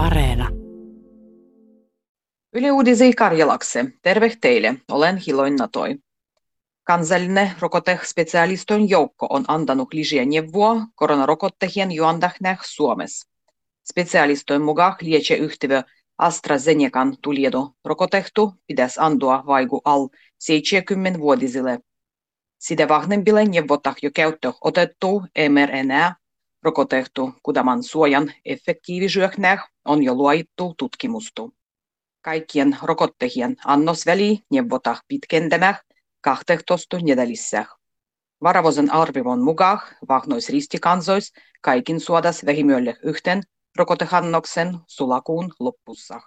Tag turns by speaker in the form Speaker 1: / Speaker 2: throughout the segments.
Speaker 1: Areena.
Speaker 2: Yle Uudisi Karjalakse. Terve teille. Olen Hiloin Natoi. Kansallinen rokotespesialistojen joukko on antanut lisää neuvoa koronarokotteen juontahnäh Suomessa. Spesialistojen mukaan lietse yhtiö AstraZenecan tuliedo rokotehtu pitäisi antua vaiku al 70-vuotisille. Sitä vahvemmille neuvotah jo käyttö otettu mRNA rokotehtu kudaman suojan effektiivisuuhnäh on jo luoittu tutkimustu. Kaikkien rokottajien annosväli neuvotah pitkentämäh 12 nedälissäh. Varavosen arvivon mukaan vahnois ristikansois kaikin suodas vähimölle yhten rokotehannoksen sulakuun loppussa.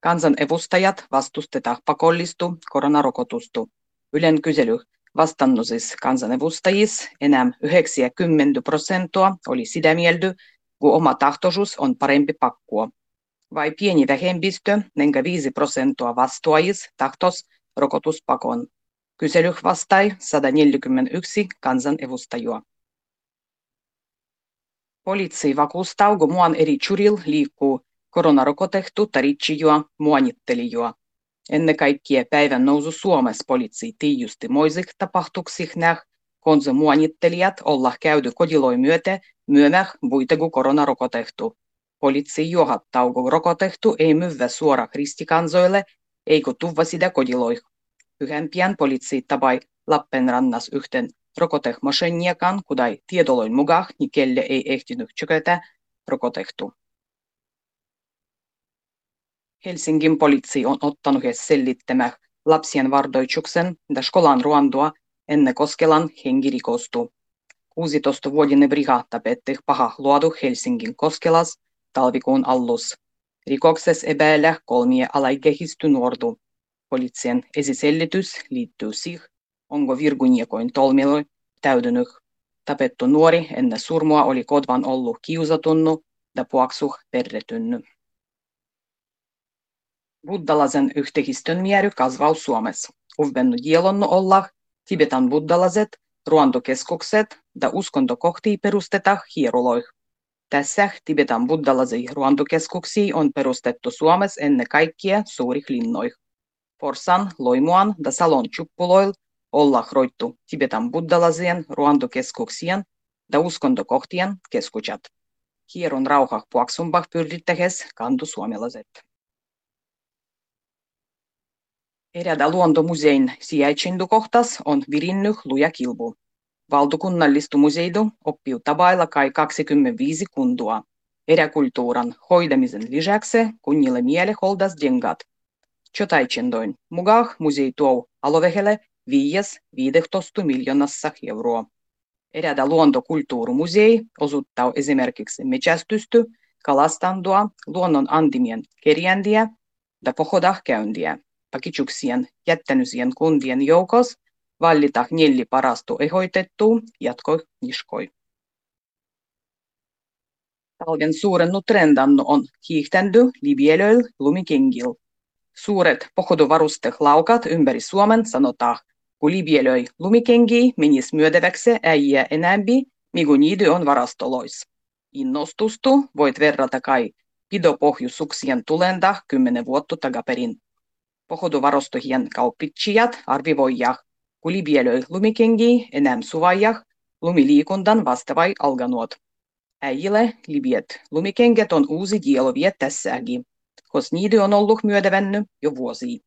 Speaker 2: Kansan evustajat vastustetaan pakollistu koronarokotustu. Ylen kysely vastannusis kansanevustajis enää 90 prosenttia oli sitä mieltä, kun oma tahtoisuus on parempi pakkua. Vai pieni vähemmistö, nenkä 5 prosenttia vastuajis tahtos rokotuspakon. Kysely vastai 141 kansanevustajua. Poliitsi vakuustaa, kun muan eri churil liikkuu koronarokotettu taritsijua muonittelijua. Ennen kaikkea päivän nousu Suomessa poliitsi tiijusti moisik tapahtuksih näh, konse muonittelijat olla käydy kodiloi myöte myömäh vuitegu koronarokotehtu. Poliitsi johattaa, kun rokotehtu ei myvä suora kristikansoille, eikö tuvva sitä kodiloi. Yhden pian poliitsi tabai Lappenrannas yhten rokotehmoshenniekan, kudai tiedoloin mukaan, niin kelle ei ehtinyt tsykätä rokotehtu. Helsingin poliisi on ottanut sellittämään lapsien vardoitsuksen ja skolan ruandua ennen Koskelan henkirikostu. 16-vuotinen brigata petti paha luodu Helsingin Koskelas talvikuun allus. Rikoksessa epäillä kolmie alaikähisty nuortu. Poliisien esisellitys liittyy siihen, onko virguniekoin tolmiloi täydynyt. Tapettu nuori ennen surmua oli kodvan ollut kiusatunnu ja puaksuh perretynny. Buddalaisen yhteistön miery kasvaa Suomessa. Uvvennu dielonnu olla Tibetan buddalaiset ruoantokeskukset ja uskontokohtia perusteta hieruloih. Tässä Tibetan buddalaisia ruoantokeskuksia on perustettu Suomessa ennen kaikkea suurih linnoih. Forsan, Loimuan ja Salon chuppuloil olla roittu Tibetan buddalaisien ruoantokeskuksien ja uskontokohtien keskuksat. Hieron rauha puaksumpah pyrdittähes kantu suomalaiset. Eräda luontomusein sijaitsindukohtas on virinnyt luja kilpu. Valtakunnallistu museidu oppiu tabailla kai 25 kundua. Eräkulttuuran hoidamisen lisäksi kunnille miele holdas dengat. Chotaicendoin mukaan musei tuo alovehele 5-15 miljoonassa euroa. Eräda luontokulttuurimusei osuttaa esimerkiksi metsästysty, kalastandua, luonnon antimien kerjändiä ja pohodah Pakitsuksien jättänysien kundien joukos vallita neljä parastu ehoitettu jatko niskoi. Talven suurennut trendannu on hiihtendy libielöil lumikengil. Suuret pohoduvarustehlaukat ympäri Suomen sanotaan, kun libielöi lumikengi menis myödeväksi äijä enämpi, migu niidy on varastolois. Innostustu voit verrata kai pidopohjusuksien tulenda kymmenen vuotta takaperin. Pohoduvarustohien kauppitsijat arvivoijah, kun libielöi lumikengi enää suvaijah, lumiliikuntan vastavai alganuot. Äijille libiet lumikengät on uusi dielo viettässäkin, koska niitä on ollut myödevenny jo vuosia.